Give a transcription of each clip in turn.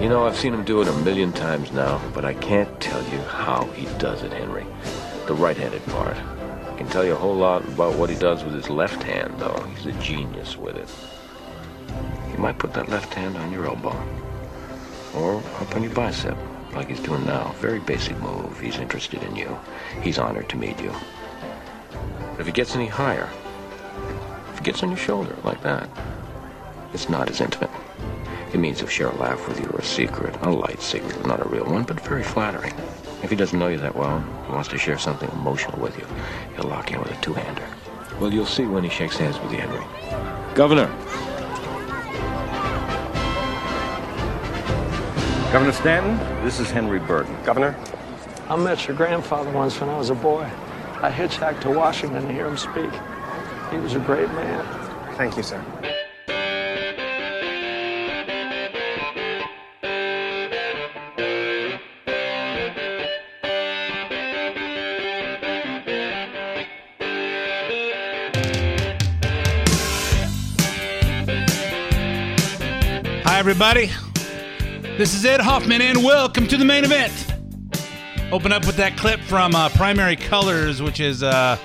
You know, I've seen him do it a million times now, but I can't tell you how he does it, Henry. The right-handed part. I can tell you a whole lot about what he does with his left hand, though. He's a genius with it. He might put that left hand on your elbow. Or up on your bicep, like he's doing now. Very basic move. He's interested in you. He's honored to meet you. But if he gets any higher, if he gets on your shoulder like that, it's not as intimate. It means he'll share a laugh with you or a secret. A light secret, not a real one, but very flattering. If he doesn't know you that well, he wants to share something emotional with you. He'll lock in with a two-hander. Well, you'll see when he shakes hands with you, Henry. Governor. Governor Stanton, this is Henry Burton. Governor? I met your grandfather once when I was a boy. I hitchhiked to Washington to hear him speak. He was a great man. Thank you, sir. Everybody. This is Ed Hoffman, and welcome to the main event. Open up with that clip from uh, Primary Colors, which is uh,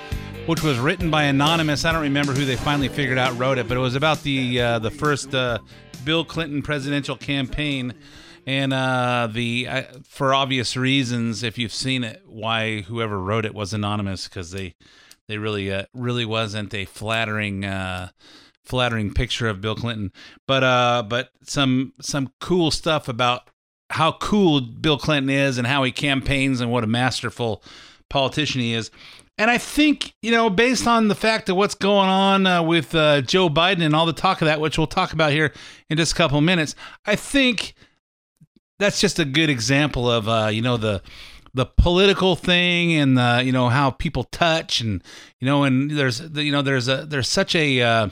which was written by anonymous. I don't remember who they finally figured out wrote it, but it was about the uh, the first uh, Bill Clinton presidential campaign, and uh, the uh, for obvious reasons, if you've seen it, why whoever wrote it was anonymous because they they really really wasn't a flattering. Uh, flattering picture of Bill Clinton, but uh, but some some cool stuff about how cool Bill Clinton is and how he campaigns and what a masterful politician he is. And I think you know, based on the fact of what's going on uh, with uh, Joe Biden and all the talk of that, which we'll talk about here in just a couple of minutes, I think that's just a good example of uh, you know the the political thing and the you know how people touch and you know and there's you know there's a there's such a uh,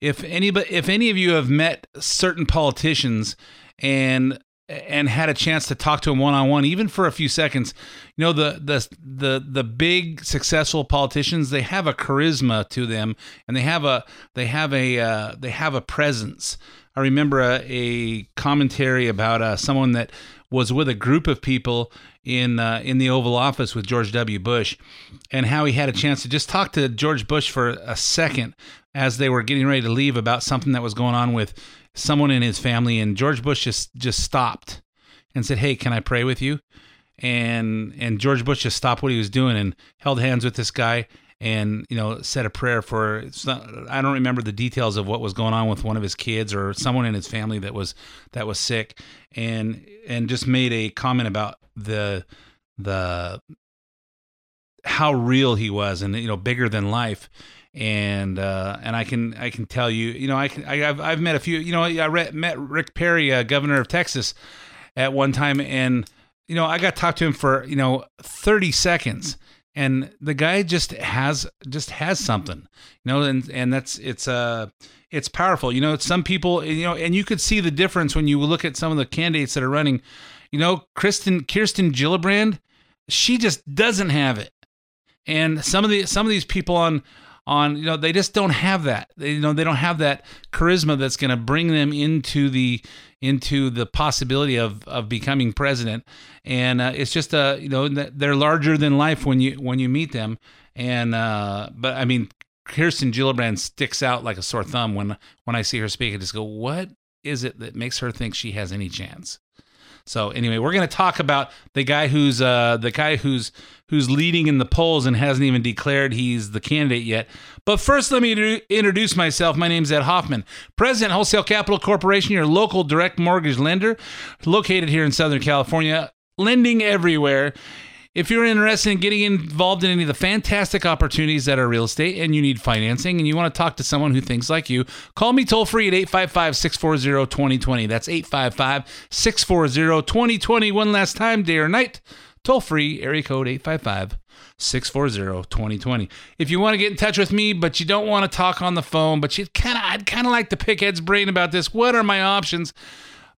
if anybody if any of you have met certain politicians and and had a chance to talk to them one on one, even for a few seconds, you know the the the the big successful politicians they have a charisma to them, and they have a they have a uh, they have a presence. I remember a, a commentary about uh, someone that was with a group of people in uh, in the Oval Office with George W. Bush, and how he had a chance to just talk to George Bush for a second as they were getting ready to leave about something that was going on with someone in his family, and George Bush just just stopped and said, "Hey, can I pray with you?" And and George Bush just stopped what he was doing and held hands with this guy and you know said a prayer for I don't remember the details of what was going on with one of his kids or someone in his family that was that was sick and and just made a comment about the the how real he was and you know bigger than life. And uh, and I can I can tell you you know I can I, have I've met a few you know I read, met Rick Perry uh, governor of Texas at one time and you know I got to talk to him for you know 30 seconds and the guy just has just has something you know and and that's it's uh it's powerful. You know some people you know and you could see the difference when you look at some of the candidates that are running. You know Kristen Kirsten Gillibrand she just doesn't have it. And some of the some of these people on on you know they just don't have that. They, you know they don't have that charisma that's going to bring them into the into the possibility of of becoming president. And uh, it's just a uh, you know they're larger than life when you when you meet them. And uh but i mean kirsten gillibrand sticks out like a sore thumb when when i see her speak. I just go what is it that makes her think she has any chance so anyway, we're going to talk about the guy who's uh, the guy who's who's leading in the polls and hasn't even declared he's the candidate yet. But first, let me introduce myself. My name is Ed Hoffman, President Wholesale Capital Corporation, your local direct mortgage lender, located here in Southern California, lending everywhere. If you're interested in getting involved in any of the fantastic opportunities that are real estate and you need financing and you want to talk to someone who thinks like you, call me toll free at 855 640 2020. That's 855 640 2020. One last time, day or night. Toll free, area code 855 640 2020. If you want to get in touch with me, but you don't want to talk on the phone, but you kind of, I'd kind of like to pick Ed's brain about this. What are my options?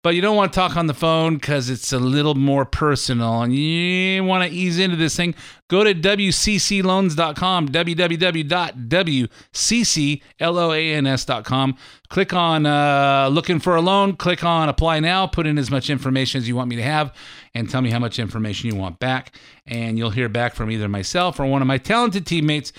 But you don't want to talk on the phone because it's a little more personal and you want to ease into this thing, go to WCCLoans.com, www.wccloans.com. Click on uh, looking for a loan, click on apply now, put in as much information as you want me to have, and tell me how much information you want back. And you'll hear back from either myself or one of my talented teammates.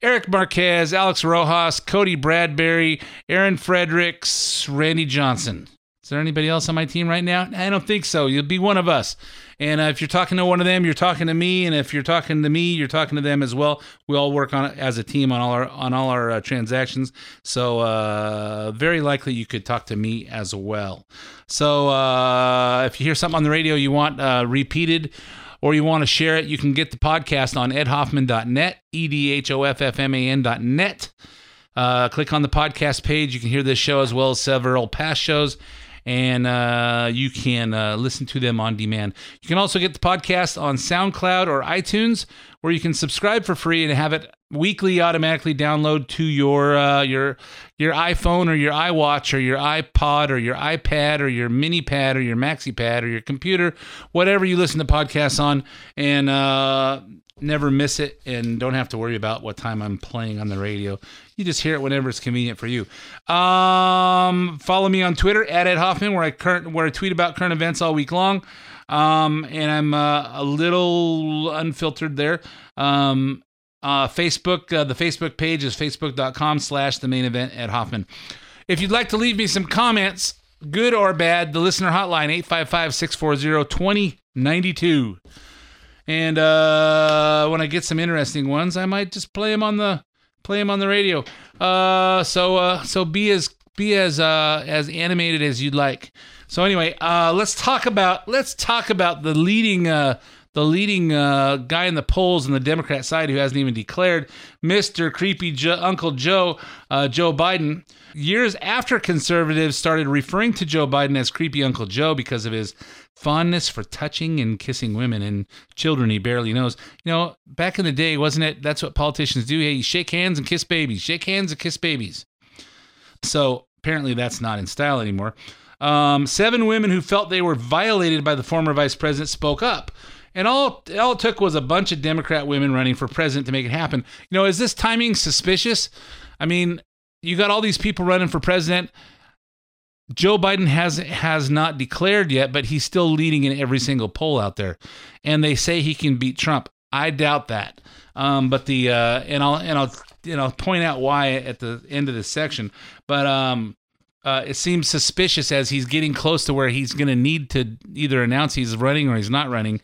Eric Marquez, Alex Rojas, Cody Bradbury, Aaron Fredericks, Randy Johnson. Is there anybody else on my team right now? I don't think so. You'll be one of us. And uh, if you're talking to one of them, you're talking to me. And if you're talking to me, you're talking to them as well. We all work on as a team on all our on all our uh, transactions. So uh, very likely you could talk to me as well. So uh, if you hear something on the radio you want uh, repeated or you want to share it, you can get the podcast on edhoffman.net, E D H O F F M A N.net. Uh, click on the podcast page. You can hear this show as well as several past shows, and uh, you can uh, listen to them on demand. You can also get the podcast on SoundCloud or iTunes, where you can subscribe for free and have it weekly automatically download to your uh, your your iPhone or your iWatch or your iPod or your iPad or your mini pad or your maxi pad or your computer, whatever you listen to podcasts on, and uh, never miss it and don't have to worry about what time I'm playing on the radio. You just hear it whenever it's convenient for you. Um, follow me on Twitter at Ed Hoffman, where I current where I tweet about current events all week long. Um, and I'm uh, a little unfiltered there. Um, uh, Facebook, uh, the Facebook page is facebook.com slash the main event at Hoffman. If you'd like to leave me some comments, good or bad, the listener hotline, 855 640 2092. And uh, when I get some interesting ones, I might just play them on the play them on the radio. Uh, so uh, so be as be as uh, as animated as you'd like. So anyway, uh, let's talk about let's talk about the leading uh, the leading uh, guy in the polls on the Democrat side who hasn't even declared, Mister Creepy jo- Uncle Joe, uh, Joe Biden. Years after conservatives started referring to Joe Biden as Creepy Uncle Joe because of his fondness for touching and kissing women and children he barely knows. You know, back in the day, wasn't it? That's what politicians do. Hey, shake hands and kiss babies. Shake hands and kiss babies. So apparently that's not in style anymore. Um, seven women who felt they were violated by the former vice president spoke up. And all, all it took was a bunch of Democrat women running for president to make it happen. You know, is this timing suspicious? I mean, you got all these people running for president. Joe Biden has has not declared yet, but he's still leading in every single poll out there, and they say he can beat Trump. I doubt that. Um, but the uh, and I'll and I'll and I'll point out why at the end of this section. But um, uh, it seems suspicious as he's getting close to where he's going to need to either announce he's running or he's not running,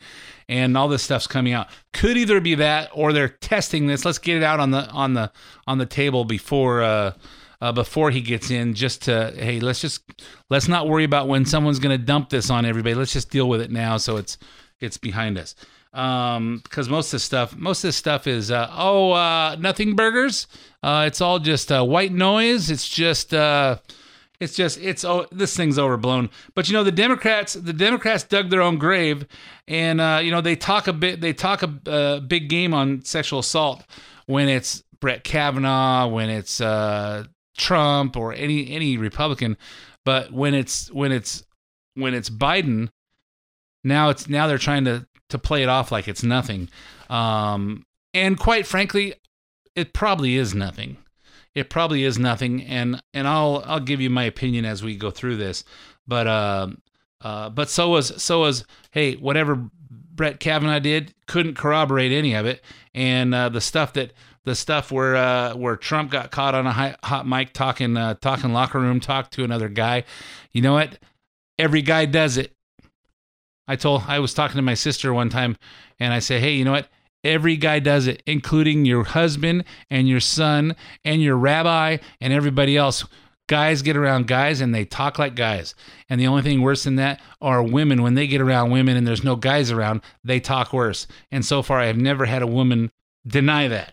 and all this stuff's coming out. Could either be that or they're testing this. Let's get it out on the on the on the table before. Uh, uh, before he gets in, just to hey, let's just let's not worry about when someone's going to dump this on everybody. Let's just deal with it now, so it's it's behind us. Um, because most of this stuff, most of this stuff is uh, oh, uh, nothing burgers. Uh, it's all just uh, white noise. It's just uh, it's just it's oh, this thing's overblown. But you know, the Democrats, the Democrats dug their own grave, and uh, you know they talk a bit, they talk a uh, big game on sexual assault when it's Brett Kavanaugh, when it's uh, Trump or any any Republican, but when it's when it's when it's Biden, now it's now they're trying to to play it off like it's nothing. Um, and quite frankly, it probably is nothing. It probably is nothing, and and I'll I'll give you my opinion as we go through this. But uh, uh, but so was so was hey whatever Brett Kavanaugh did couldn't corroborate any of it, and uh, the stuff that the stuff where uh, where Trump got caught on a hot mic talking uh, talking locker room talk to another guy. You know what? Every guy does it. I told I was talking to my sister one time, and I said, "Hey, you know what? Every guy does it, including your husband and your son and your rabbi and everybody else." Guys get around guys and they talk like guys. And the only thing worse than that are women. When they get around women and there's no guys around, they talk worse. And so far, I have never had a woman deny that.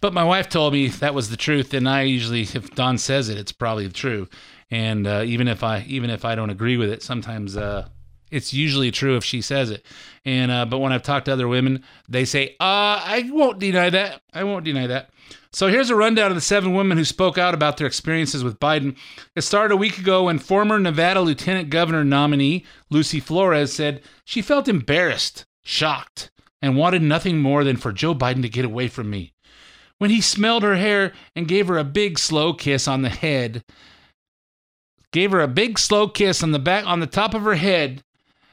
But my wife told me that was the truth, and I usually, if Don says it, it's probably true. And uh, even if I even if I don't agree with it, sometimes uh, It's usually true if she says it. And uh, but when I've talked to other women, they say, "Uh, I won't deny that. I won't deny that." So here's a rundown of the seven women who spoke out about their experiences with Biden. It started a week ago when former Nevada Lieutenant Governor nominee Lucy Flores said she felt embarrassed, shocked, and wanted nothing more than for Joe Biden to get away from me. When he smelled her hair and gave her a big slow kiss on the head, gave her a big slow kiss on the back on the top of her head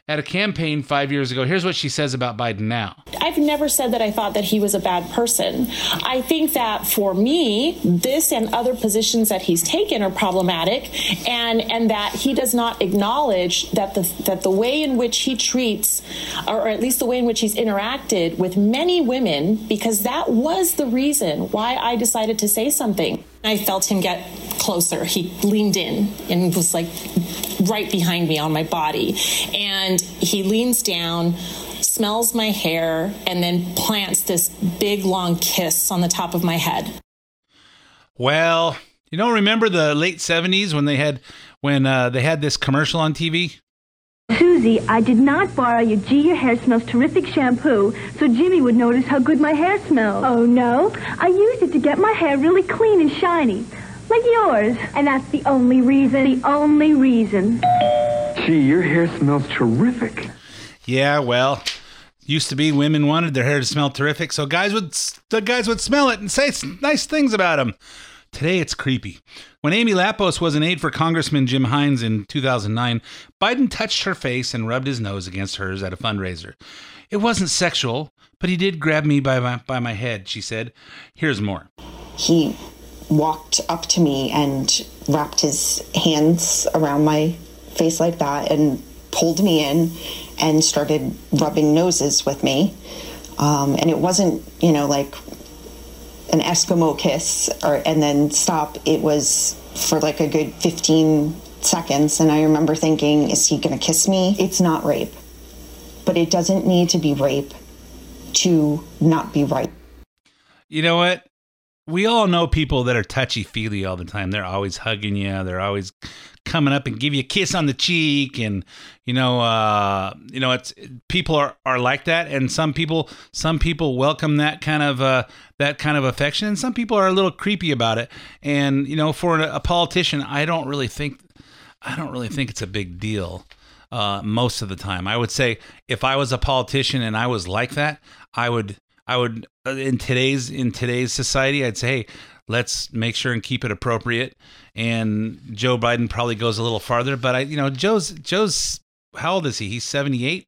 at a campaign five years ago. Here's what she says about Biden now. I've never said that I thought that he was a bad person. I think that for me, this and other positions that he's taken are problematic, and and that he does not acknowledge that the that the way in which he treats, or at least the way in which he's interacted with many women, because that was the reason why I decided to say something. I felt him get closer. He leaned in and was like right behind me on my body. And he leans down, smells my hair, and then plants this big long kiss on the top of my head. Well, you don't remember the late 70s when they had when uh, they had this commercial on TV? Susie, I did not borrow your G. Your hair smells terrific shampoo, so Jimmy would notice how good my hair smells. Oh, no? I used it to get my hair really clean and shiny, like yours. And that's the only reason. The only reason. Gee, your hair smells terrific. Yeah, well, used to be women wanted their hair to smell terrific, so guys would the guys would smell it and say nice things about them. Today it's creepy. When Amy Lappos was an aide for Congressman Jim Himes in 2009, Biden touched her face and rubbed his nose against hers at a fundraiser. It wasn't sexual, but he did grab me by my by my head, she said. Here's more. he walked up to me and wrapped his hands around my face like that and pulled me in and started rubbing noses with me. Um, and it wasn't, you know, like an Eskimo kiss or and then stop. It was for like a good 15 seconds. And I remember thinking, is he going to kiss me? It's not rape, but it doesn't need to be rape to not be right. You know what? We all know people that are touchy feely all the time. They're always hugging you. They're always coming up and give you a kiss on the cheek, and you know, uh, you know, it's people are, are like that, and some people some people welcome that kind of uh, that kind of affection, and some people are a little creepy about it. And you know, for a, politician, I don't really think I don't really think it's a big deal uh, most of the time. I would say if I was a politician and I was like that, I would I would uh, in today's in today's society, I'd say, hey, let's make sure and keep it appropriate. And Joe Biden probably goes a little farther, but I, you know, Joe's Joe's how old is he? He's seventy eight.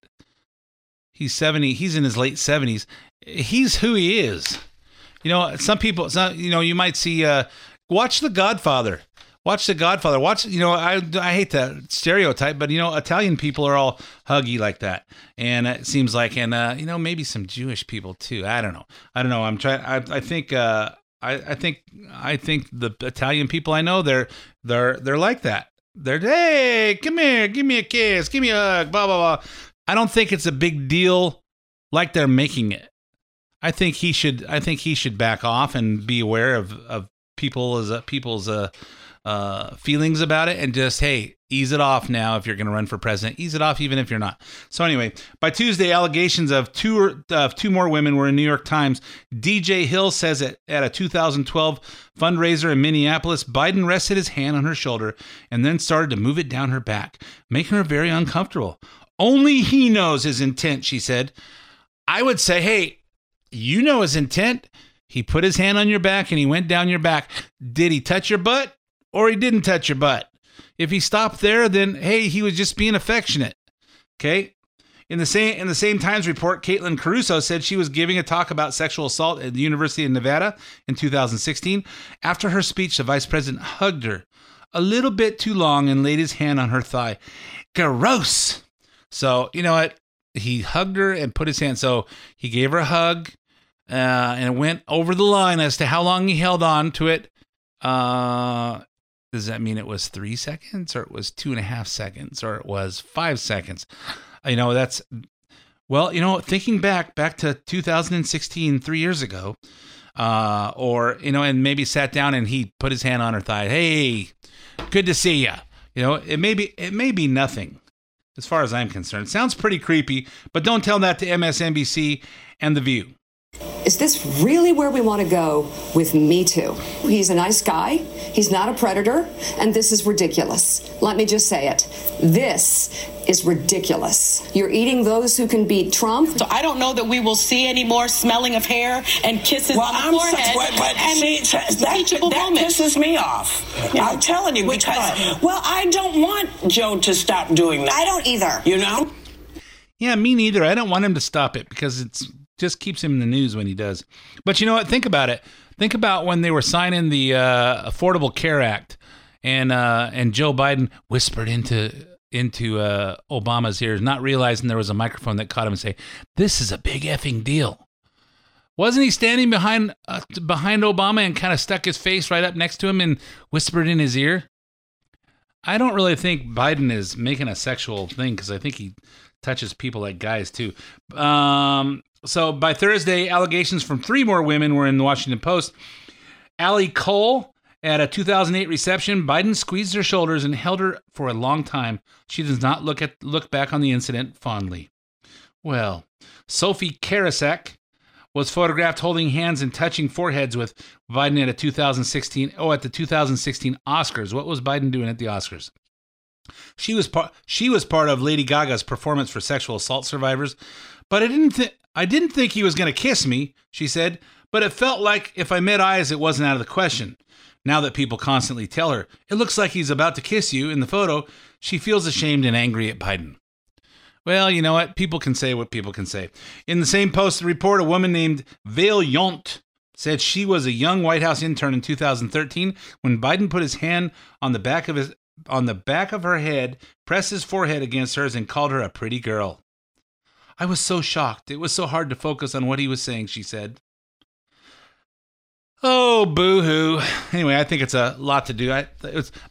He's seventy. He's in his late seventies. He's who he is. You know, some people, some, you know, you might see. Uh, watch The Godfather. Watch The Godfather. Watch, you know, I I hate that stereotype, but you know, Italian people are all huggy like that, and it seems like, and uh, you know, maybe some Jewish people too. I don't know. I don't know. I'm trying. I I think. Uh, I, I think I think the Italian people I know they're they're they're like that. They're hey, come here, give me a kiss, give me a hug, blah blah blah. I don't think it's a big deal like they're making it. I think he should. I think he should back off and be aware of of people as uh, people's uh, uh, feelings about it, and just hey, ease it off now. If you're going to run for president, ease it off, even if you're not. So anyway, by Tuesday, allegations of two of two more women were in New York Times. DJ Hill says at, at a 2012 fundraiser in Minneapolis, Biden rested his hand on her shoulder and then started to move it down her back, making her very uncomfortable. Only he knows his intent, she said. I would say, hey, you know his intent. He put his hand on your back and he went down your back. Did he touch your butt or he didn't touch your butt? If he stopped there, then hey, he was just being affectionate. Okay. In the same in the same Times report, Caitlin Caruso said she was giving a talk about sexual assault at the University of Nevada in 2016. After her speech, the vice president hugged her a little bit too long and laid his hand on her thigh. Gross. So you know what? He hugged her and put his hand. So he gave her a hug, uh, and went over the line as to how long he held on to it. Uh, does that mean it was three seconds, or it was two and a half seconds, or it was five seconds? You know, that's well, you know, thinking back back to 2016, three years ago, uh, or you know, and maybe sat down and he put his hand on her thigh. Hey, good to see you. You know, it may be it may be nothing. as far as I'm concerned. Sounds pretty creepy, but don't tell that to MSNBC and The View. Is this really where we want to go with Me Too? He's a nice guy, he's not a predator, and this is ridiculous. Let me just say it. This is ridiculous. You're eating those who can beat Trump. So I don't know that we will see any more smelling of hair and kisses well, on the I'm forehead. So, but, but and see, that, that moment. pisses me off. Yeah. I'm telling you Which because part? well, I don't want Joe to stop doing that. I don't either. You know? Yeah, me neither. I don't want him to stop it because it's just keeps him in the news when he does. But you know what? Think about it. Think about when they were signing the uh, Affordable Care Act, and uh, and Joe Biden whispered into into uh, Obama's ears, not realizing there was a microphone that caught him and say, "This is a big effing deal." Wasn't he standing behind uh, behind Obama and kind of stuck his face right up next to him and whispered in his ear? I don't really think Biden is making a sexual thing because I think he touches people like guys too. Um, so by Thursday, allegations from three more women were in the Washington Post. Ally Coll at a 2008 reception, Biden squeezed her shoulders and held her for a long time. She does not look at look back on the incident fondly. Well, Sophie Karasek was photographed holding hands and touching foreheads with Biden at a 2016 oh at the 2016 Oscars. What was Biden doing at the Oscars? She was part she was part of Lady Gaga's performance for sexual assault survivors, but I didn't think I didn't think he was going to kiss me, she said, but it felt like if I met eyes it wasn't out of the question. Now that people constantly tell her, it looks like he's about to kiss you in the photo, she feels ashamed and angry at Biden. Well, you know what? People can say what people can say. In the same post, report, a woman named Vail Yount said she was a young White House intern in 2013 when Biden put his hand on the back of his on the back of her head, pressed his forehead against hers, and called her a pretty girl. I was so shocked. It was so hard to focus on what he was saying, she said. Oh, boo hoo. Anyway, I think it's a lot to do. I,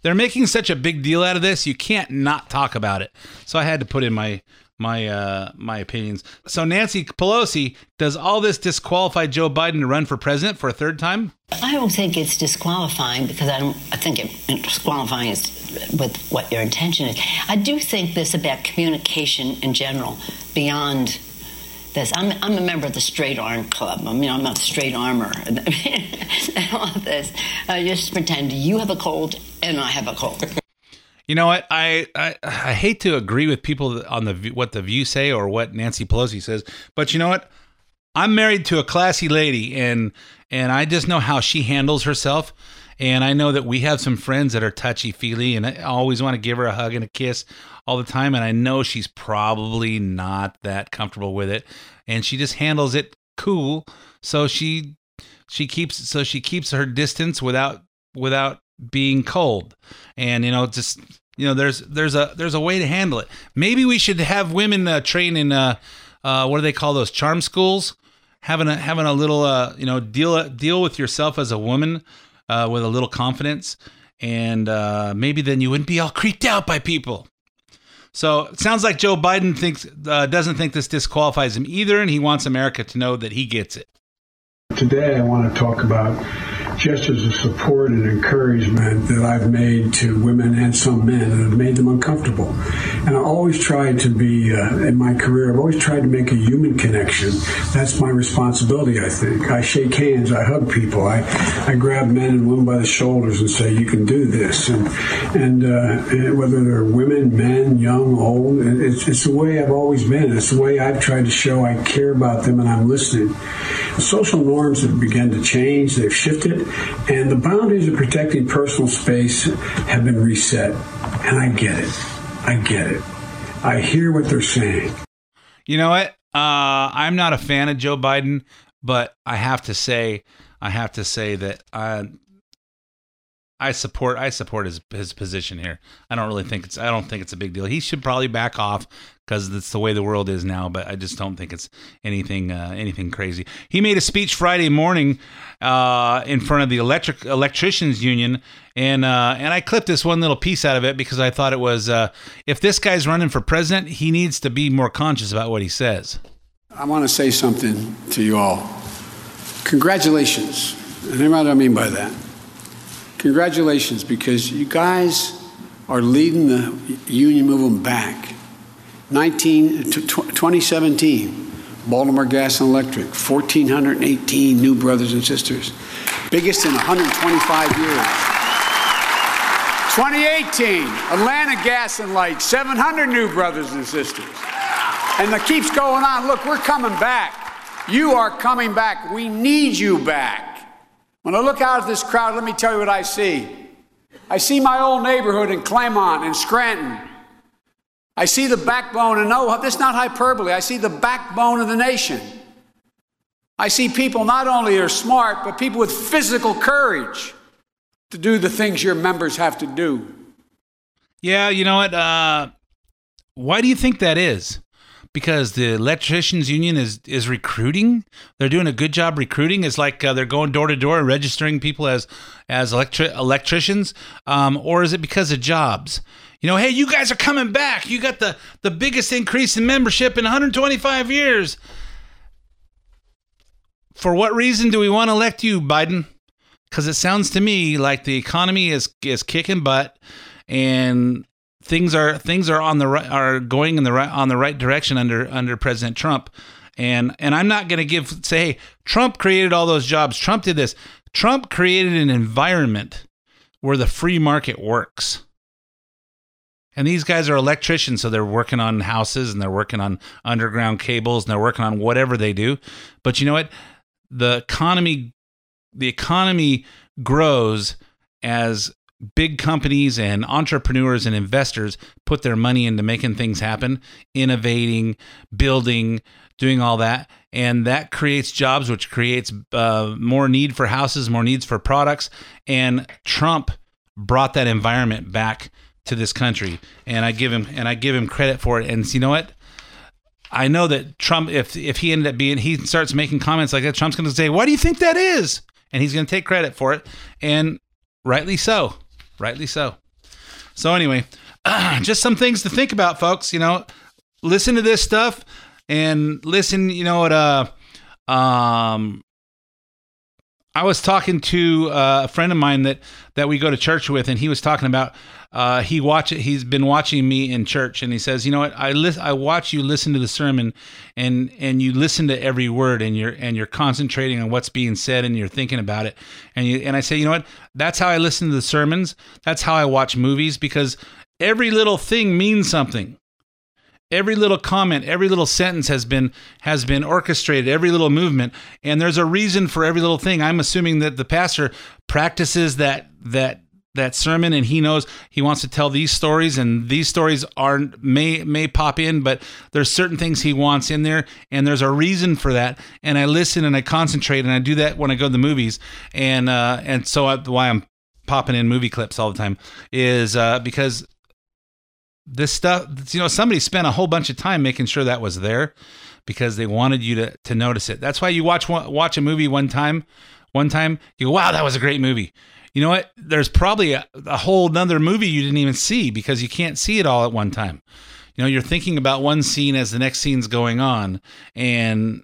they're making such a big deal out of this, you can't not talk about it. So I had to put in my my uh, my opinions. So Nancy Pelosi does all this disqualify Joe Biden to run for president for a third time? I don't think it's disqualifying because I don't. I think it, disqualifying is with what your intention is. I do think this about communication in general beyond this. I'm, I'm a member of the Straight Arm Club. I mean, I'm not straight armor. and all this. I just pretend you have a cold and I have a cold. You know what? I, I I hate to agree with people on the what the View say or what Nancy Pelosi says, but you know what? I'm married to a classy lady, and and I just know how she handles herself. And I know that we have some friends that are touchy feely, and I always want to give her a hug and a kiss all the time. And I know she's probably not that comfortable with it, and she just handles it cool. So she she keeps so she keeps her distance without without being cold. And you know just you know there's there's a there's a way to handle it. Maybe we should have women uh, train in uh, uh what do they call those charm schools? Having a having a little uh you know deal deal with yourself as a woman uh with a little confidence. And uh maybe then you wouldn't be all creeped out by people. So it sounds like Joe Biden thinks uh, doesn't think this disqualifies him either, and he wants America to know that he gets it. Today, I want to talk about gestures a support and encouragement that I've made to women and some men that have made them uncomfortable. And I always tried to be, uh, in my career, I've always tried to make a human connection. That's my responsibility, I think. I shake hands, I hug people, I, I grab men and women by the shoulders and say, you can do this. And, and uh, whether they're women, men, young, old, it's, it's the way I've always been. It's the way I've tried to show I care about them and I'm listening. Social norms have begun to change, they've shifted, and the boundaries of protecting personal space have been reset. And I get it. I get it. I hear what they're saying. You know what? Uh, I'm not a fan of Joe Biden, but I have to say, I have to say that I, I support I support his his position here. I don't really think it's I don't think it's a big deal. He should probably back off because that's the way the world is now. But I just don't think it's anything uh, anything crazy. He made a speech Friday morning uh, in front of the electric electricians union, and uh, and I clipped this one little piece out of it because I thought it was uh, if this guy's running for president, he needs to be more conscious about what he says. I want to say something to you all. Congratulations, and what I mean by that. Congratulations, because you guys are leading the union movement back. 19, 2017, Baltimore Gas and Electric, 1,418 new brothers and sisters, biggest in 125 years. 2018, Atlanta Gas and Light, 700 new brothers and sisters. And it keeps going on. Look, we're coming back. You are coming back. We need you back. When I look out at this crowd, let me tell you what I see. I see my old neighborhood in Claymont and Scranton. I see the backbone, and no, this is not hyperbole. I see the backbone of the nation. I see people not only are smart, but people with physical courage to do the things your members have to do. Yeah, you know what? Uh, why do you think that is? Because the electricians union is is recruiting. They're doing a good job recruiting. It's like uh, they're going door to door and registering people as as electri- electricians, um, or is it because of jobs? You know, hey, you guys are coming back. You got the the biggest increase in membership in 125 years. For what reason do we want to elect you, Biden? Because it sounds to me like the economy is is kicking butt, and things are things are on the right are going in the right on the right direction under under President Trump. And and I'm not going to give say hey Trump created all those jobs. Trump did this. Trump created an environment where the free market works. And these guys are electricians, so they're working on houses and they're working on underground cables and they're working on whatever they do. But you know what? The economy the economy grows as big companies and entrepreneurs and investors put their money into making things happen, innovating, building, doing all that. And that creates jobs, which creates uh, more need for houses, more needs for products. And Trump brought that environment back to this country. And I give him and I give him credit for it. And you know what? I know that Trump, if if he ended up being, he starts making comments like that, Trump's going to say, "Why do you think that is?" And he's going to take credit for it, and rightly so, rightly so. So anyway, just some things to think about, folks. You know, listen to this stuff and listen. You know what? Uh, um, I was talking to uh, a friend of mine that that we go to church with, and he was talking about uh, he watch he's been watching me in church, and he says, "You know what? I li- I watch you listen to the sermon, and and you listen to every word, and you're and you're concentrating on what's being said, and you're thinking about it, and you and I say, you know what? That's how I listen to the sermons. That's how I watch movies because every little thing means something." Every little comment every little sentence has been has been orchestrated every little movement. And there's a reason for every little thing. I'm assuming that the pastor practices that that that sermon and he knows he wants to tell these stories and these stories are may may pop in but there's certain things he wants in there and there's a reason for that. And i listen and i concentrate and i do that when i go to the movies. And uh and so I, why i'm popping in movie clips all the time is uh because this stuff you know somebody spent a whole bunch of time making sure that was there because they wanted you to to notice it. That's why you watch watch a movie one time one time you go wow that was a great movie. You know what? There's probably a, a whole nother movie you didn't even see because you can't see it all at one time. You know you're thinking about one scene as the next scene's going on and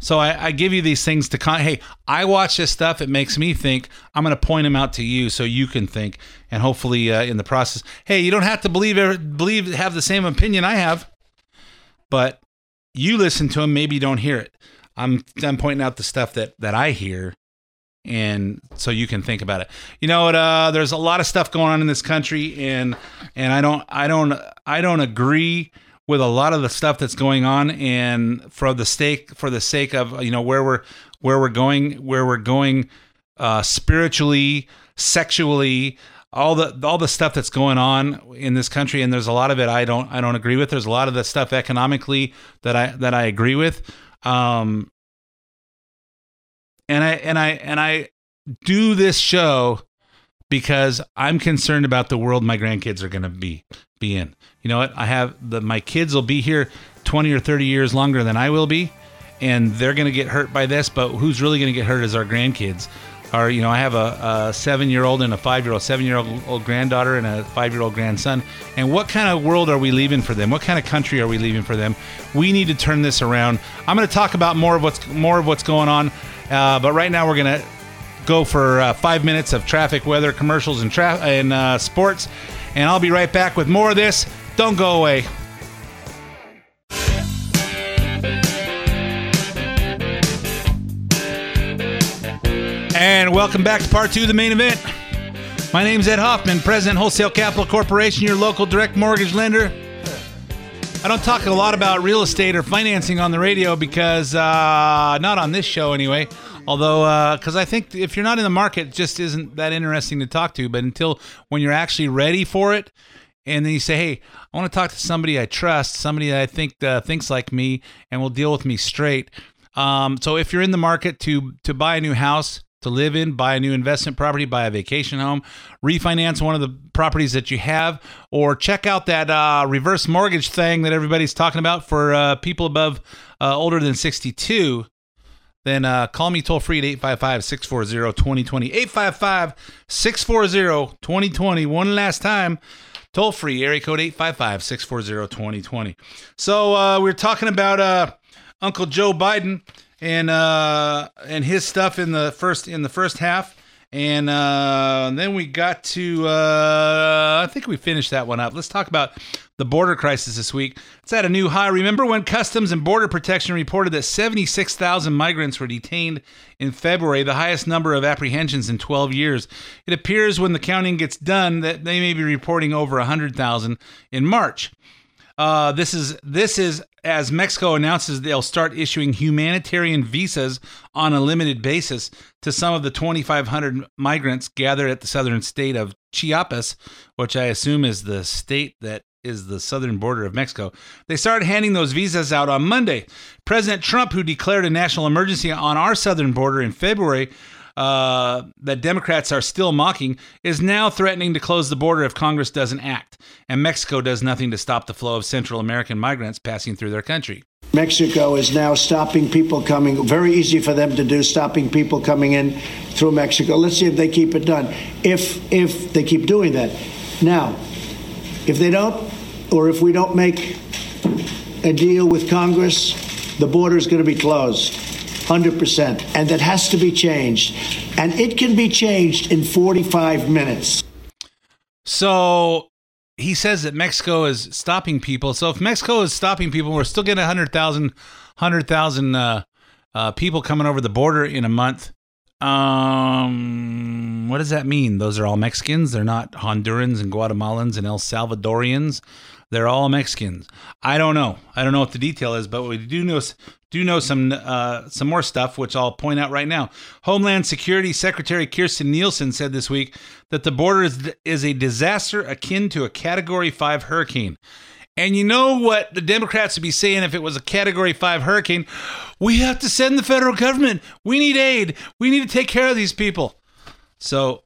so I, I, give you these things to con. Hey, I watch this stuff. It makes me think. I'm going to point them out to you so you can think, and hopefully, uh, in the process, hey, you don't have to believe believe have the same opinion I have, but you listen to them. Maybe you don't hear it. I'm I'm pointing out the stuff that that I hear, and so you can think about it. You know what? Uh, there's a lot of stuff going on in this country, and and I don't I don't I don't agree with a lot of the stuff that's going on and for the sake for the sake of you know where we're where we're going where we're going uh, spiritually sexually all the all the stuff that's going on in this country. And there's a lot of it I don't I don't agree with. There's a lot of the stuff economically that I that I agree with. Um and I and I and I do this show because I'm concerned about the world my grandkids are going to be be in. You know what? I have the my kids will be here 20 or 30 years longer than I will be, and they're going to get hurt by this. But who's really going to get hurt is our grandkids. Our, you know, I have a, a seven-year-old and a five-year-old, seven-year-old granddaughter and a five-year-old grandson. And what kind of world are we leaving for them? What kind of country are we leaving for them? We need to turn this around. I'm going to talk about more of what's more of what's going on, uh, but right now we're going to go for uh, five minutes of traffic, weather, commercials, and, tra- and uh, sports. And I'll be right back with more of this. Don't go away. And welcome back to part two of the main event. My name is Ed Hoffman, President, Wholesale Capital Corporation, your local direct mortgage lender. I don't talk a lot about real estate or financing on the radio because, uh, not on this show anyway. Although, because I think if you're not in the market, it just isn't that interesting to talk to. But until when you're actually ready for it, and then you say, "Hey, I want to talk to somebody I trust, somebody that I think uh, thinks like me, and will deal with me straight." Um, so if you're in the market to to buy a new house to live in, buy a new investment property, buy a vacation home, refinance one of the properties that you have, or check out that uh, reverse mortgage thing that everybody's talking about for uh, people above uh, older than 62, then uh, call me toll free at 855 640 2020. 855 640 2020. One last time. Toll free, area code 855 640 2020. So uh, we're talking about uh, Uncle Joe Biden and uh, and his stuff in the first in the first half, and uh, and then we got to uh, I think we finished that one up. Let's talk about the border crisis this week. It's at a new high. Remember when Customs and Border Protection reported that 76,000 migrants were detained in February, the highest number of apprehensions in 12 years. It appears when the counting gets done that they may be reporting over 100,000 in March. Uh, this is this is as Mexico announces they'll start issuing humanitarian visas on a limited basis to some of the 2,500 migrants gathered at the southern state of Chiapas, which I assume is the state that is the southern border of Mexico. They started handing those visas out on Monday. President Trump, who declared a national emergency on our southern border in February, uh, that Democrats are still mocking, is now threatening to close the border if Congress doesn't act, and Mexico does nothing to stop the flow of Central American migrants passing through their country. Mexico is now stopping people coming. Very easy for them to do, stopping people coming in through Mexico. Let's see if they keep it done. If if they keep doing that, now, if they don't, or if we don't make a deal with Congress, the border is going to be closed. 100%. And that has to be changed. And it can be changed in 45 minutes. So he says that Mexico is stopping people. So if Mexico is stopping people, we're still getting 100,000 100,000 uh, uh, people coming over the border in a month. Um, what does that mean? Those are all Mexicans. They're not Hondurans and Guatemalans and El Salvadorians. They're all Mexicans. I don't know. I don't know what the detail is, but we do know do know some uh, some more stuff, which I'll point out right now. Homeland Security Secretary Kirstjen Nielsen said this week that the border is, is a disaster akin to a Category Five hurricane. And you know what the Democrats would be saying if it was a Category 5 hurricane? We have to send the federal government. We need aid. We need to take care of these people. So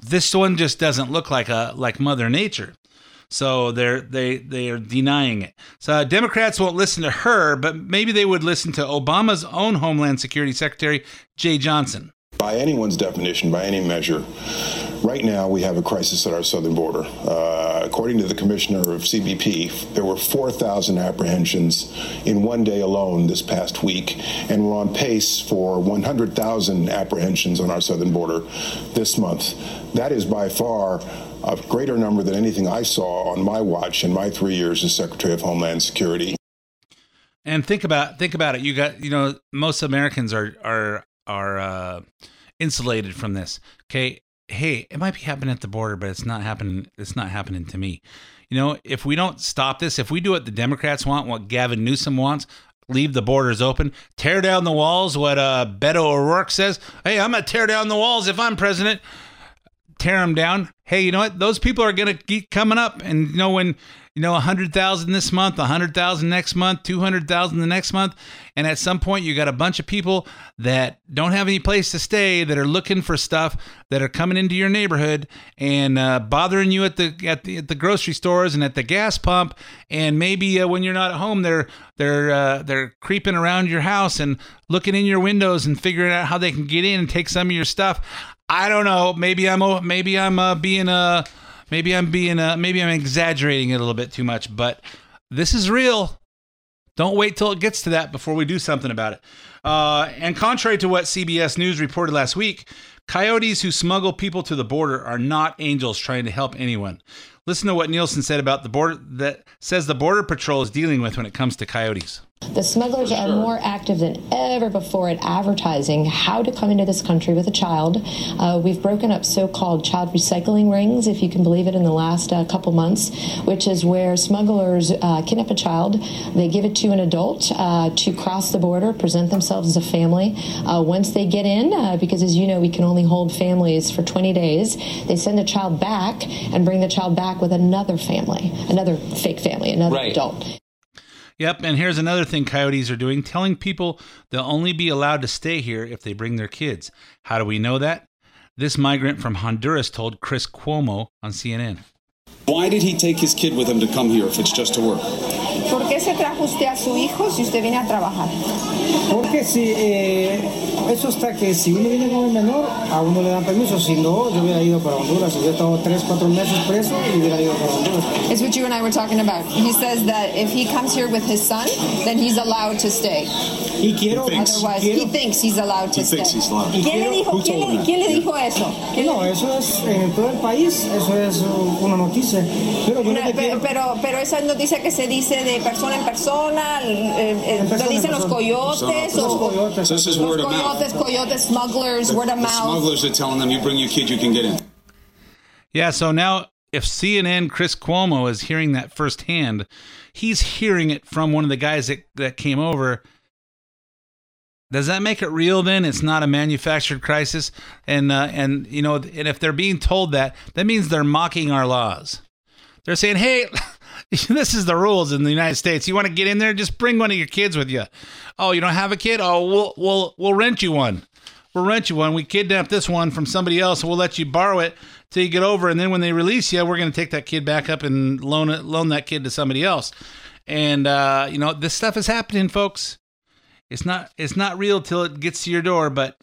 this one just doesn't look like a like Mother Nature. So they're they they are denying it. So Democrats won't listen to her, but maybe they would listen to Obama's own Homeland Security Secretary Jeh Johnson. By anyone's definition, by any measure, right now we have a crisis at our southern border. Uh, according to the commissioner of CBP, there were 4,000 apprehensions in one day alone this past week, and we're on pace for 100,000 apprehensions on our southern border this month. That is by far a greater number than anything I saw on my watch in my three years as Secretary of Homeland Security. And think about think about it. You got you know most Americans are are are uh, insulated from this. Okay, hey, it might be happening at the border, but it's not happening. It's not happening to me. You know, if we don't stop this, if we do what the Democrats want, what Gavin Newsom wants, leave the borders open, tear down the walls. What uh, Beto O'Rourke says. Hey, I'm gonna tear down the walls if I'm president. Tear them down. Hey, you know what? Those people are gonna keep coming up, and you know when you know, 100,000 this month, 100,000 next month, 200,000 the next month. And at some point, you got a bunch of people that don't have any place to stay, that are looking for stuff, that are coming into your neighborhood and uh, bothering you at the, at the at the grocery stores and at the gas pump. And maybe uh, when you're not at home, they're they're uh, they're creeping around your house and looking in your windows and figuring out how they can get in and take some of your stuff. I don't know. Maybe I'm maybe I'm uh, being a Maybe I'm being uh, maybe I'm exaggerating it a little bit too much, but this is real. Don't wait till it gets to that before we do something about it. Uh, and contrary to what CBS News reported last week, coyotes who smuggle people to the border are not angels trying to help anyone. Listen to what Nielsen said about the border that says the border patrol is dealing with when it comes to coyotes. The smugglers are more active than ever before at advertising how to come into this country with a child. Uh, we've broken up so called child recycling rings, if you can believe it, in the last uh, couple months, which is where smugglers uh, kidnap a child, they give it to an adult uh, to cross the border, present themselves as a family. Uh, once they get in, uh, because as you know, we can only hold families for 20 days, they send the child back and bring the child back with another family, another fake family, another Right. adult. Yep, and here's another thing coyotes are doing telling people they'll only be allowed to stay here if they bring their kids. How do we know that? This migrant from Honduras told Chris Cuomo on CNN. Why did he take his kid with him to come here if it's just to work? ¿Por qué se trajo usted a su hijo si usted viene a trabajar? Porque si eh, eso está que si uno viene con el menor, a uno le dan permiso. Si no, yo hubiera ido para Honduras. Yo he estado tres, cuatro meses preso y hubiera ido para Honduras. It's what you and I were talking about. He says that if he comes here with his son, then he's allowed to stay. Y quiero, Otherwise, he thinks he's allowed to He stay. thinks he's allowed. ¿Quién le Quiero- dijo, Who quién told le, him quién le dijo eso? ¿Quién No, eso es en todo el país, eso es una noticia. Pero que pero, quiero- pero, pero esa es noticia que se dice de persona en persona, eh, eh, persona, lo dicen en los coyotes, Los o, coyotes. So this is los word of mouth. coyotes, coyotes, smugglers, word of The mouth. smugglers are telling them, you bring your kid, you can get in. Yeah, so now if CNN Chris Cuomo is hearing that firsthand, he's hearing it from one of the guys that, that came over. Does that make it real then? It's not a manufactured crisis, and uh, and you know, and if they're being told that, that means they're mocking our laws. They're saying, "Hey, this is the rules in the United States. You want to get in there? Just bring one of your kids with you. Oh, you don't have a kid? Oh, we'll we'll we'll rent you one. We'll rent you one. We kidnap this one from somebody else. We'll let you borrow it till you get over, and then when they release you, we're going to take that kid back up and loan it, loan that kid to somebody else. And uh, you know, this stuff is happening, folks. It's not it's not real till it gets to your door, but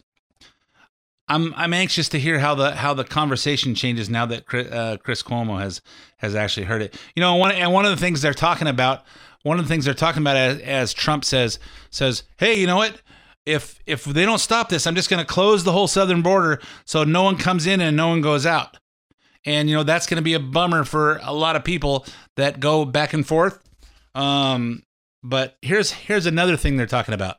I'm I'm anxious to hear how the how the conversation changes now that Chris, uh, Chris Cuomo has has actually heard it. You know, one and one of the things they're talking about, one of the things they're talking about as, as Trump says says, "Hey, you know what? If if they don't stop this, I'm just going to close the whole southern border so no one comes in and no one goes out." And you know, that's going to be a bummer for a lot of people that go back and forth. Um, but here's here's another thing they're talking about.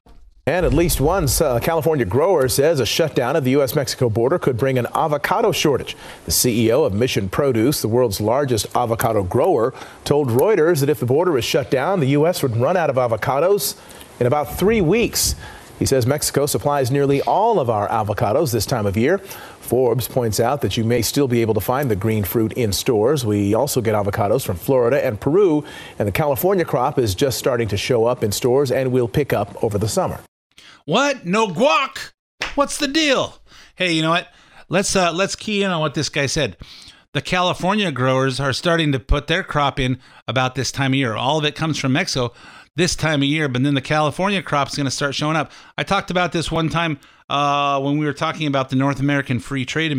And at least one uh, California grower says a shutdown of the U.S. Mexico border could bring an avocado shortage. The CEO of Mission Produce, the world's largest avocado grower, told Reuters that if the border is shut down, the U.S. would run out of avocados in about three weeks. He says Mexico supplies nearly all of our avocados this time of year. Forbes points out that you may still be able to find the green fruit in stores. We also get avocados from Florida and Peru, and the California crop is just starting to show up in stores and will pick up over the summer. What? No guac? What's the deal? Hey, you know what? Let's uh let's key in on what this guy said. The California growers are starting to put their crop in about this time of year. All of it comes from Mexico this time of year, but then the California crop's going to start showing up. I talked about this one time uh, when we were talking about the North American Free Trade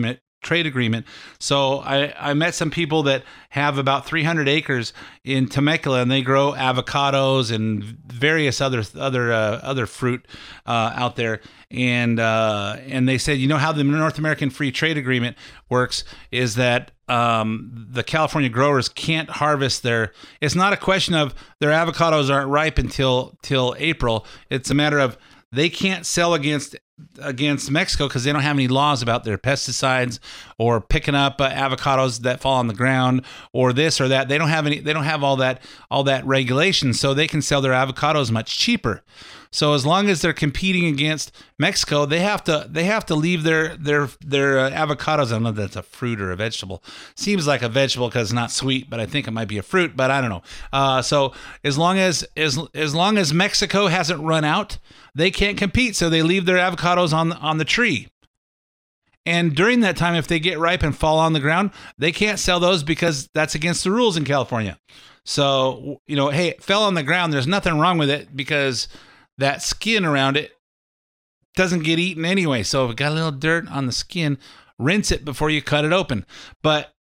trade agreement. So I, I met some people that have about 300 acres in Temecula, and they grow avocados and various other other uh, other fruit uh, out there. And uh, and they said, you know how the North American Free Trade Agreement works is that um, the California growers can't harvest their. It's not a question of their avocados aren't ripe until till April. It's a matter of they can't sell against against Mexico because they don't have any laws about their pesticides or picking up uh, avocados that fall on the ground or this or that. They don't have any. They don't have all that all that regulation, so they can sell their avocados much cheaper. So as long as they're competing against Mexico, they have to they have to leave their their their uh, avocados. I don't know if that's a fruit or a vegetable. Seems like a vegetable because it's not sweet, but I think it might be a fruit. But I don't know. Uh, so as long as as as long as Mexico hasn't run out, they can't compete. So they leave their avocados on on the tree. And during that time, if they get ripe and fall on the ground, they can't sell those because that's against the rules in California. So, you know, hey, it fell on the ground. There's nothing wrong with it because that skin around it doesn't get eaten anyway. So if it got a little dirt on the skin, rinse it before you cut it open. But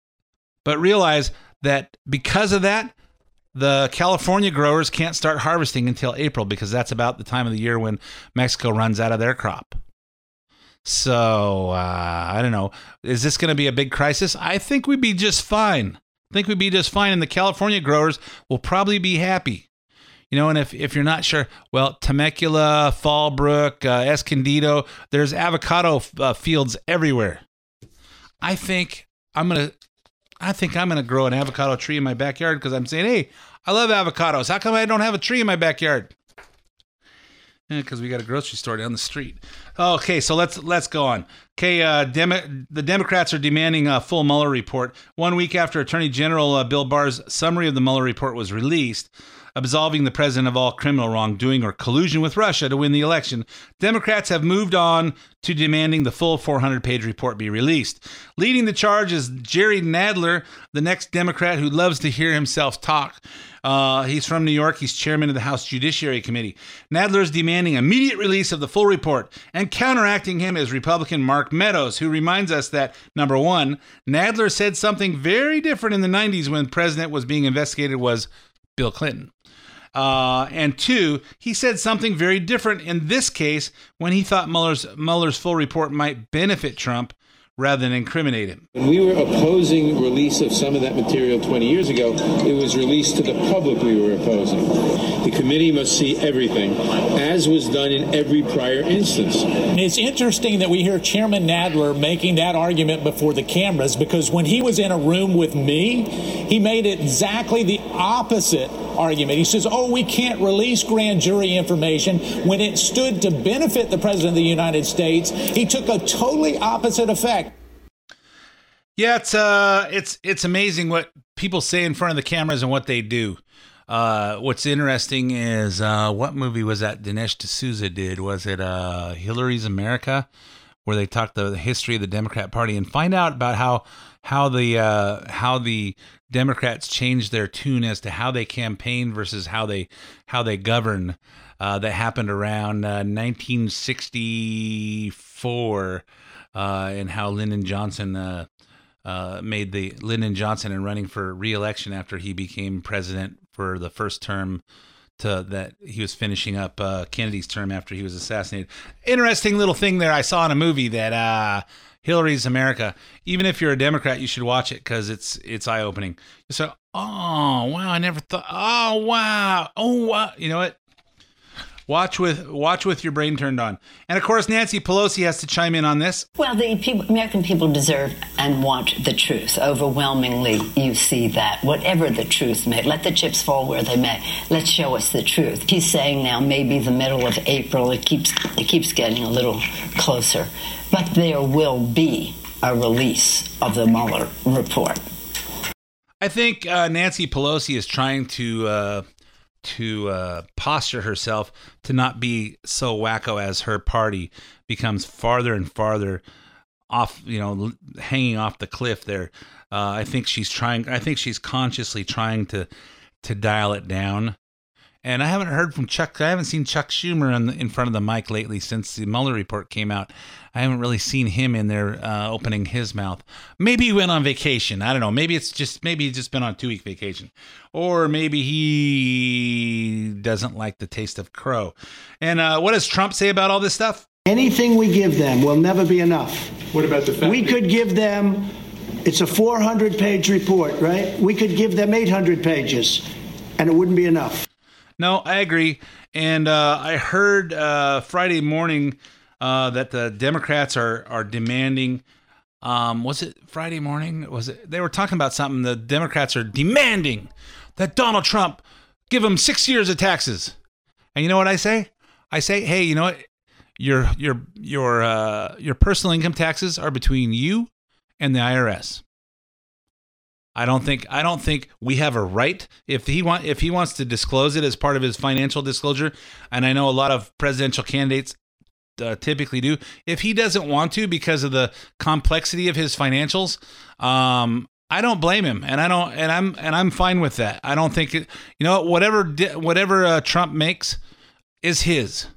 but realize that because of that, the California growers can't start harvesting until April because that's about the time of the year when Mexico runs out of their crop. So uh, I don't know. Is this going to be a big crisis? I think we'd be just fine. I think we'd be just fine, and the California growers will probably be happy. You know, and if, if you're not sure, well, Temecula, Fallbrook, uh, Escondido, there's avocado uh, fields everywhere. I think I'm gonna, I think I'm gonna grow an avocado tree in my backyard because I'm saying, hey, I love avocados. How come I don't have a tree in my backyard? because we got a grocery store down the street. Okay, so let's let's go on. Okay, uh, Demo- the Democrats are demanding a full Mueller report. One week after Attorney General uh, Bill Barr's summary of the Mueller report was released, absolving the president of all criminal wrongdoing or collusion with Russia to win the election, Democrats have moved on to demanding the full 400 page report be released. Leading the charge is Jerry Nadler, the next Democrat who loves to hear himself talk. Uh, he's from New York. He's chairman of the House Judiciary Committee. Nadler is demanding immediate release of the full report, and counteracting him is Republican Mark Meadows, who reminds us that number one, Nadler said something very different in the 90s when the president was being investigated was Bill Clinton. Uh, and two, he said something very different in this case when he thought Mueller's, Mueller's full report might benefit Trump rather than incriminate him. When we were opposing release of some of that material 20 years ago, it was released to the public we were opposing. The committee must see everything, as was done in every prior instance. It's interesting that we hear Chairman Nadler making that argument before the cameras because when he was in a room with me, he made exactly the opposite argument. He says, oh, we can't release grand jury information. When it stood to benefit the President of the United States, he took a totally opposite effect. Yeah, it's uh, it's it's amazing what people say in front of the cameras and what they do. Uh, what's interesting is uh, what movie was that Dinesh D'Souza did? Was it uh, Hillary's America, where they talked the history of the Democrat Party and find out about how how the uh, how the Democrats changed their tune as to how they campaign versus how they how they govern. Uh, that happened around uh, 1964, uh, and how Lyndon Johnson uh, uh, made the Lyndon Johnson and running for reelection after he became president for the first term to that he was finishing up uh, Kennedy's term after he was assassinated. Interesting little thing there I saw in a movie that uh, Hillary's America. Even if you're a Democrat, you should watch it because it's it's eye opening. So, oh wow, I never thought. Oh wow, oh wow. You know what? Watch with watch with your brain turned on. And of course, Nancy Pelosi has to chime in on this. Well, the people, American people deserve and want the truth. Overwhelmingly, you see that. Whatever the truth may, let the chips fall where they may. Let's show us the truth. He's saying now maybe the middle of April. It keeps it keeps getting a little closer, but there will be a release of the Mueller report. I think uh, Nancy Pelosi is trying to. Uh, to uh, posture herself to not be so wacko as her party becomes farther and farther off, you know, hanging off the cliff there. Uh, I think she's trying. I think she's consciously trying to to dial it down. And I haven't heard from Chuck. I haven't seen Chuck Schumer in, the, in front of the mic lately since the Mueller report came out. I haven't really seen him in there uh, opening his mouth. Maybe he went on vacation. I don't know. Maybe it's just maybe he's just been on a two week vacation, or maybe he doesn't like the taste of crow. And uh, what does Trump say about all this stuff? Anything we give them will never be enough. What about the fact We could give them, it's a 400 page report, right? We could give them 800 pages, and it wouldn't be enough. No, I agree. And uh, I heard uh, Friday morning uh, that the Democrats are are demanding. Um, was it Friday morning? Was it? They were talking about something. The Democrats are demanding that Donald Trump give him six years of taxes. And you know what I say? I say, hey, you know what? Your your your uh, your personal income taxes are between you and the IRS. I don't think I don't think we have a right if he want if he wants to disclose it as part of his financial disclosure, and I know a lot of presidential candidates uh, typically do. If he doesn't want to because of the complexity of his financials, um, I don't blame him, and I don't, and I'm and I'm fine with that. I don't think it, you know whatever whatever uh, Trump makes is his.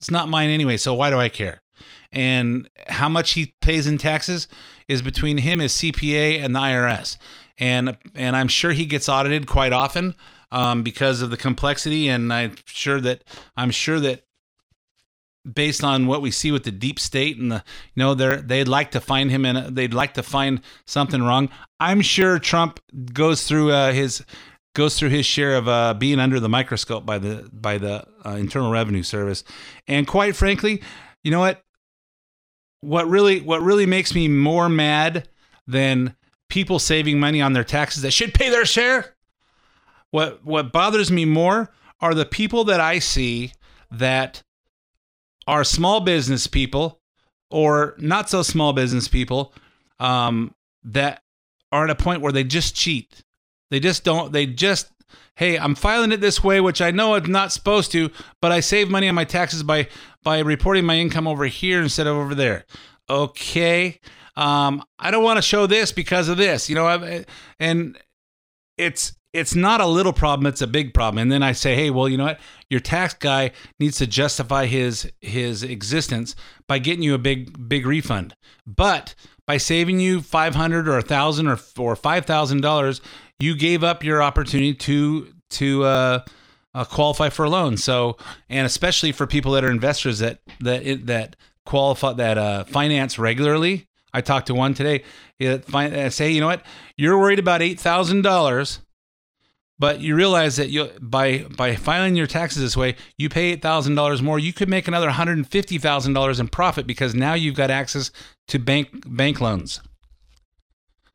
It's not mine anyway, so why do I care? And how much he pays in taxes is between him, his CPA, and the IRS and and I'm sure he gets audited quite often um, because of the complexity. And I'm sure that I'm sure that based on what we see with the deep state and the you know they they'd like to find him and they'd like to find something wrong. I'm sure Trump goes through uh, his goes through his share of uh, being under the microscope by the by the uh, Internal Revenue Service, and quite frankly, you know what? What really what really makes me more mad than people saving money on their taxes that should pay their share. What what bothers me more are the people that I see that are small business people or not so small business people um, that are at a point where they just cheat. They just don't. They just hey, I'm filing it this way, which I know I'm not supposed to, but I save money on my taxes by by reporting my income over here instead of over there. Okay, um, I don't want to show this because of this, you know, I've, and it's it's not a little problem it's a big problem. And then i say hey well you know what? Your tax guy needs to justify his his existence by getting you a big big refund. But by saving you 500 or 1000 or or $5000 you gave up your opportunity to to uh, uh, qualify for a loan. So and especially for people that are investors that that that qualify that uh, finance regularly i talked to one today uh, say you know what you're worried about $8000 but you realize that you by by filing your taxes this way, you pay eight thousand dollars more. You could make another one hundred and fifty thousand dollars in profit because now you've got access to bank bank loans.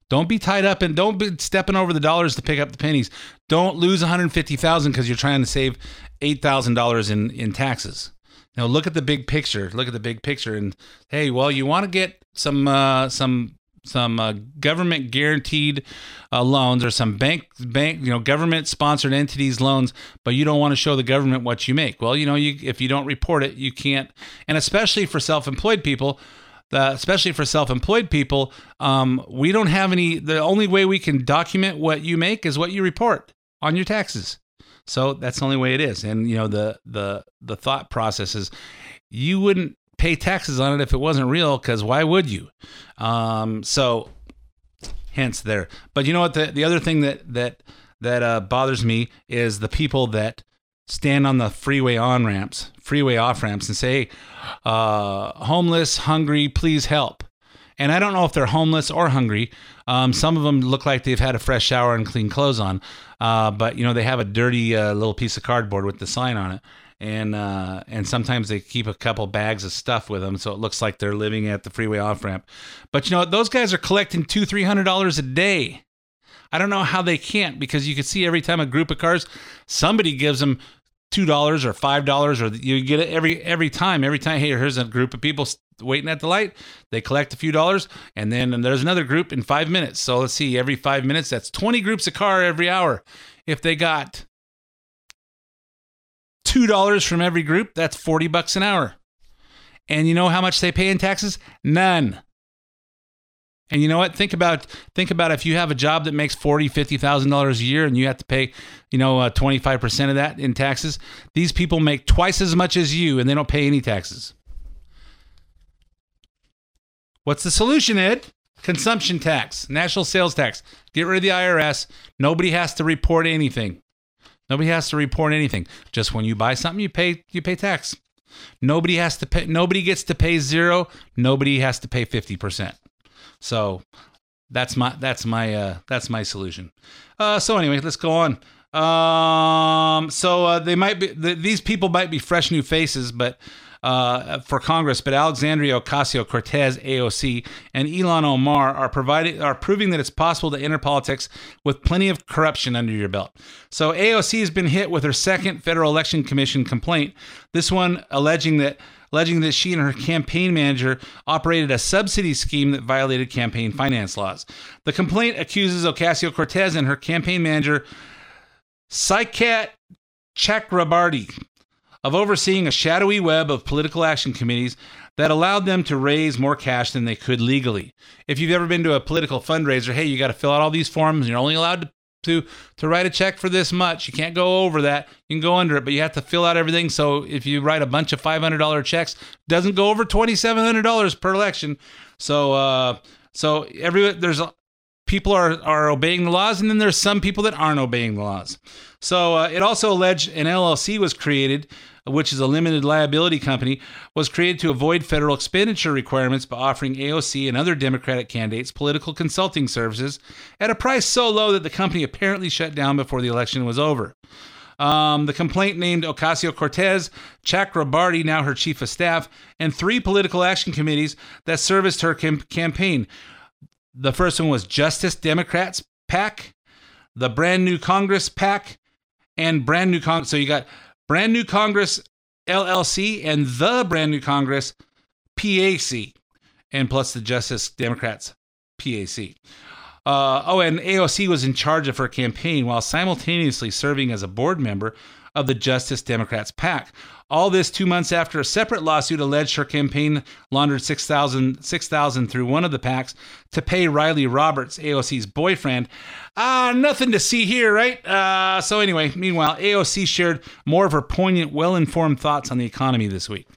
Don't be tied up and don't be stepping over the dollars to pick up the pennies. Don't lose one hundred fifty thousand because you're trying to save eight thousand dollars in in taxes. Now look at the big picture. Look at the big picture, and hey, well, you want to get some uh, some some uh, government guaranteed uh, loans or some bank bank you know government sponsored entities loans but you don't want to show the government what you make. Well you know you if you don't report it you can't and especially for self-employed people uh, especially for self-employed people um, we don't have any the only way we can document what you make is what you report on your taxes. So that's the only way it is. And you know the the the thought process is you wouldn't pay taxes on it if it wasn't real because why would you? Um, so hence there. But you know what? The, the other thing that that that uh, bothers me is the people that stand on the freeway on ramps freeway off ramps and say uh, homeless hungry please help. And i don't know if they're homeless or hungry. Um, some of them look like they've had a fresh shower and clean clothes on uh, but you know they have a dirty uh, little piece of cardboard with the sign on it and uh, and sometimes they keep a couple bags of stuff with them, so it looks like they're living at the freeway off ramp. But you know? Those guys are collecting two, three hundred dollars a day. I don't know how they can't because you can see every time a group of cars, somebody gives them two dollars or five dollars, or you get it every every time. Every time, hey, here's a group of people waiting at the light. They collect a few dollars, and then and there's another group in five minutes. So let's see, every five minutes, that's twenty groups of car every hour. If they got two dollars from every group, that's 40 bucks an hour. And you know how much they pay in taxes? None. And you know what? Think about think about if you have a job that makes forty, fifty thousand dollars a year, and you have to pay, you know, uh, twenty five percent of that in taxes. These people make twice as much as you, and they don't pay any taxes. What's the solution, Ed? Consumption tax, national sales tax. Get rid of the IRS. Nobody has to report anything. Nobody has to report anything. Just when you buy something, you pay you pay tax. Nobody has to pay. Nobody gets to pay zero. Nobody has to pay fifty percent. So that's my that's my uh, that's my solution. Uh, so anyway, let's go on. Um, so uh, they might be the, these people might be fresh new faces, but uh, for Congress, but Alexandria Ocasio Cortez, AOC, and Ilhan Omar are providing are proving that it's possible to enter politics with plenty of corruption under your belt. So AOC has been hit with her second Federal Election Commission complaint. This one alleging that alleging that she and her campaign manager operated a subsidy scheme that violated campaign finance laws. The complaint accuses Ocasio Cortez and her campaign manager, Saikat Chakrabarti, of overseeing a shadowy web of political action committees that allowed them to raise more cash than they could legally. If you've ever been to a political fundraiser, hey, you got to fill out all these forms. You're only allowed to, to to write a check for this much. You can't go over that. You can go under it, but you have to fill out everything. So if you write a bunch of $500 checks, doesn't go over $2,700 per election. So uh, so every there's people are are obeying the laws, and then there's some people that aren't obeying the laws. So uh, it also alleged an LLC was created which is a limited liability company, was created to avoid federal expenditure requirements by offering AOC and other Democratic candidates political consulting services at a price so low that the company apparently shut down before the election was over. Um, the complaint named Ocasio Cortez, Chakrabarti, now her chief of staff, and three political action committees that serviced her cam- campaign. The first one was Justice Democrats PAC, the Brand New Congress PAC, and Brand New Congress. So you got Brand New Congress LLC and the Brand New Congress PAC, and plus the Justice Democrats PAC. Uh, oh, and AOC was in charge of her campaign while simultaneously serving as a board member of the Justice Democrats PAC. All this two months after a separate lawsuit alleged her campaign laundered 6000 6000 through one of the PACs to pay Riley Roberts, AOC's boyfriend. Ah, uh, nothing to see here, right? Uh, so, anyway, meanwhile, AOC shared more of her poignant, well informed thoughts on the economy this week.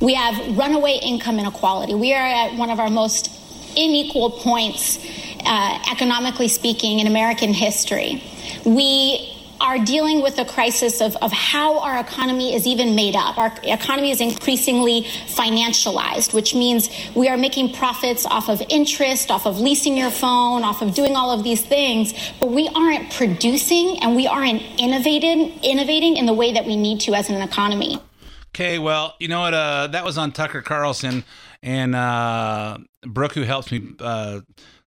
We have runaway income inequality. We are at one of our most unequal points, uh, economically speaking, in American history. We are dealing with a crisis of, of how our economy is even made up. Our economy is increasingly financialized, which means we are making profits off of interest, off of leasing your phone, off of doing all of these things, but we aren't producing and we aren't innovating, innovating in the way that we need to as an economy. Okay, well, you know what? Uh, that was on Tucker Carlson, and uh, Brooke, who helps me uh,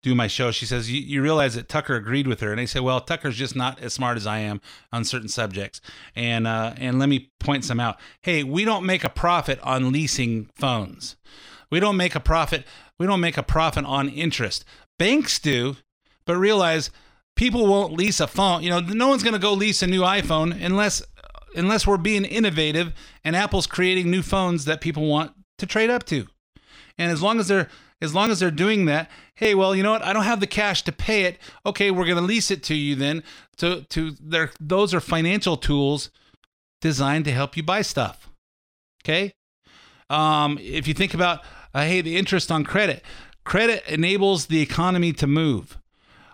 do my show, she says, you, realize that Tucker agreed with her. And I say, well, Tucker's just not as smart as I am on certain subjects. And, uh, and let me point some out. Hey, we don't make a profit on leasing phones. We don't make a profit. We don't make a profit on interest. Banks do, but realize people won't lease a phone. You know, no one's going to go lease a new iPhone unless unless we're being innovative and Apple's creating new phones that people want to trade up to. And as long as they're as long as they're doing that, hey, well, you know what? I don't have the cash to pay it. Okay, we're going to lease it to you then. To to their those are financial tools designed to help you buy stuff. Okay? Um, if you think about uh, hey, the interest on credit. Credit enables the economy to move.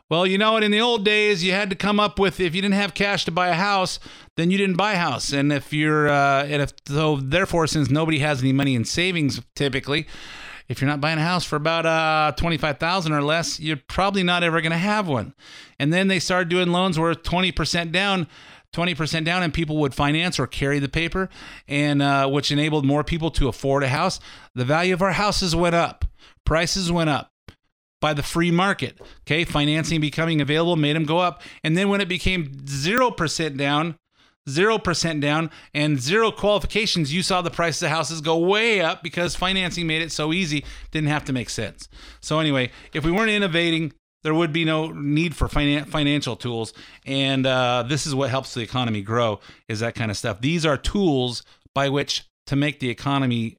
Well, you know what? In the old days, you had to come up with if you didn't have cash to buy a house, then you didn't buy a house. And if you're, uh, and if so, therefore, since nobody has any money in savings, typically, if you're not buying a house for about uh, 25,000 or less, you're probably not ever going to have one. And then they started doing loans worth 20% down, 20% down, and people would finance or carry the paper, and uh, which enabled more people to afford a house. The value of our houses went up, prices went up by the free market. Okay, financing becoming available made them go up, and then when it became zero percent down, 0% down, and zero qualifications, you saw the prices of houses go way up because financing made it so easy, didn't have to make sense. So, anyway, if we weren't innovating, there would be no need for finan- financial tools. And uh, this is what helps the economy grow, is that kind of stuff. These are tools by which to make the economy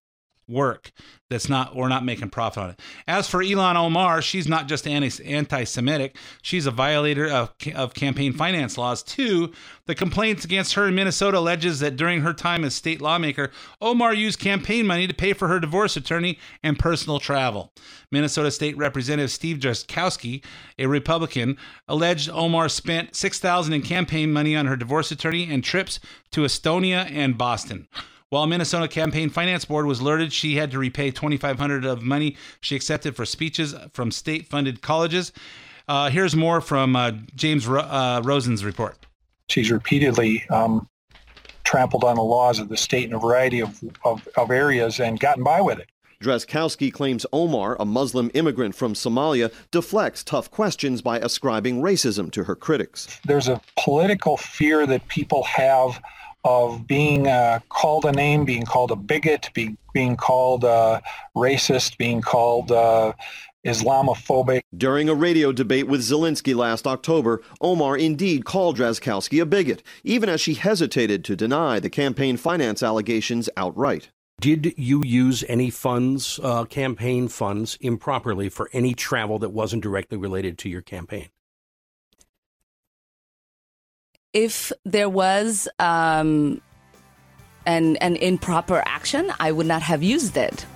work that's not we're not making profit on it. As for Ilhan Omar, she's not just anti-Semitic; she's a violator of, of campaign finance laws too. The complaints against her in Minnesota alleges that during her time as state lawmaker, Omar used campaign money to pay for her divorce attorney and personal travel. Minnesota State Representative Steve Drazkowski, a Republican, alleged Omar spent six thousand in campaign money on her divorce attorney and trips to Estonia and Boston. While Minnesota Campaign Finance Board was alerted she had to repay 2500 of money she accepted for speeches from state-funded colleges. Uh, here's more from uh, James Ro- uh, Rosen's report. She's repeatedly um, trampled on the laws of the state in a variety of, of, of areas and gotten by with it. Drazkowski claims Omar, a Muslim immigrant from Somalia, deflects tough questions by ascribing racism to her critics. There's a political fear that people have of being uh, called a name, being called a bigot, be, being called uh, racist, being called uh, Islamophobic. During a radio debate with Zelensky last October, Omar indeed called Drazkowski a bigot, even as she hesitated to deny the campaign finance allegations outright. Did you use any funds, uh, campaign funds, improperly for any travel that wasn't directly related to your campaign? If there was um, an an improper action, I would not have used it.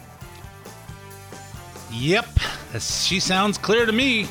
Yep, she sounds clear to me.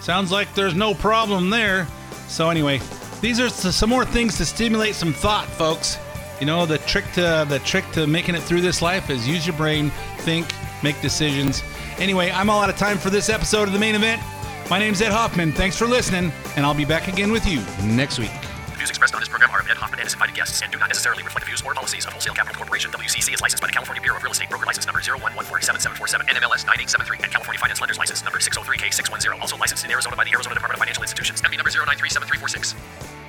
Sounds like there's no problem there. So anyway, these are some more things to stimulate some thought, folks. You know, the trick to the trick to making it through this life is use your brain, think, make decisions. Anyway, I'm all out of time for this episode of the main event. My name's Ed Hoffman. Thanks for listening, and I'll be back again with you next week. Views expressed on this program are of Ed Hoffman and his invited guests and do not necessarily reflect the views or policies of Wholesale Capital Corporation. WCC is licensed by the California Bureau of Real Estate Broker License Number 011477747 NMLS 9873 and California Finance Lenders License Number 603K610. Also licensed in Arizona by the Arizona Department of Financial Institutions. MD number 0937346.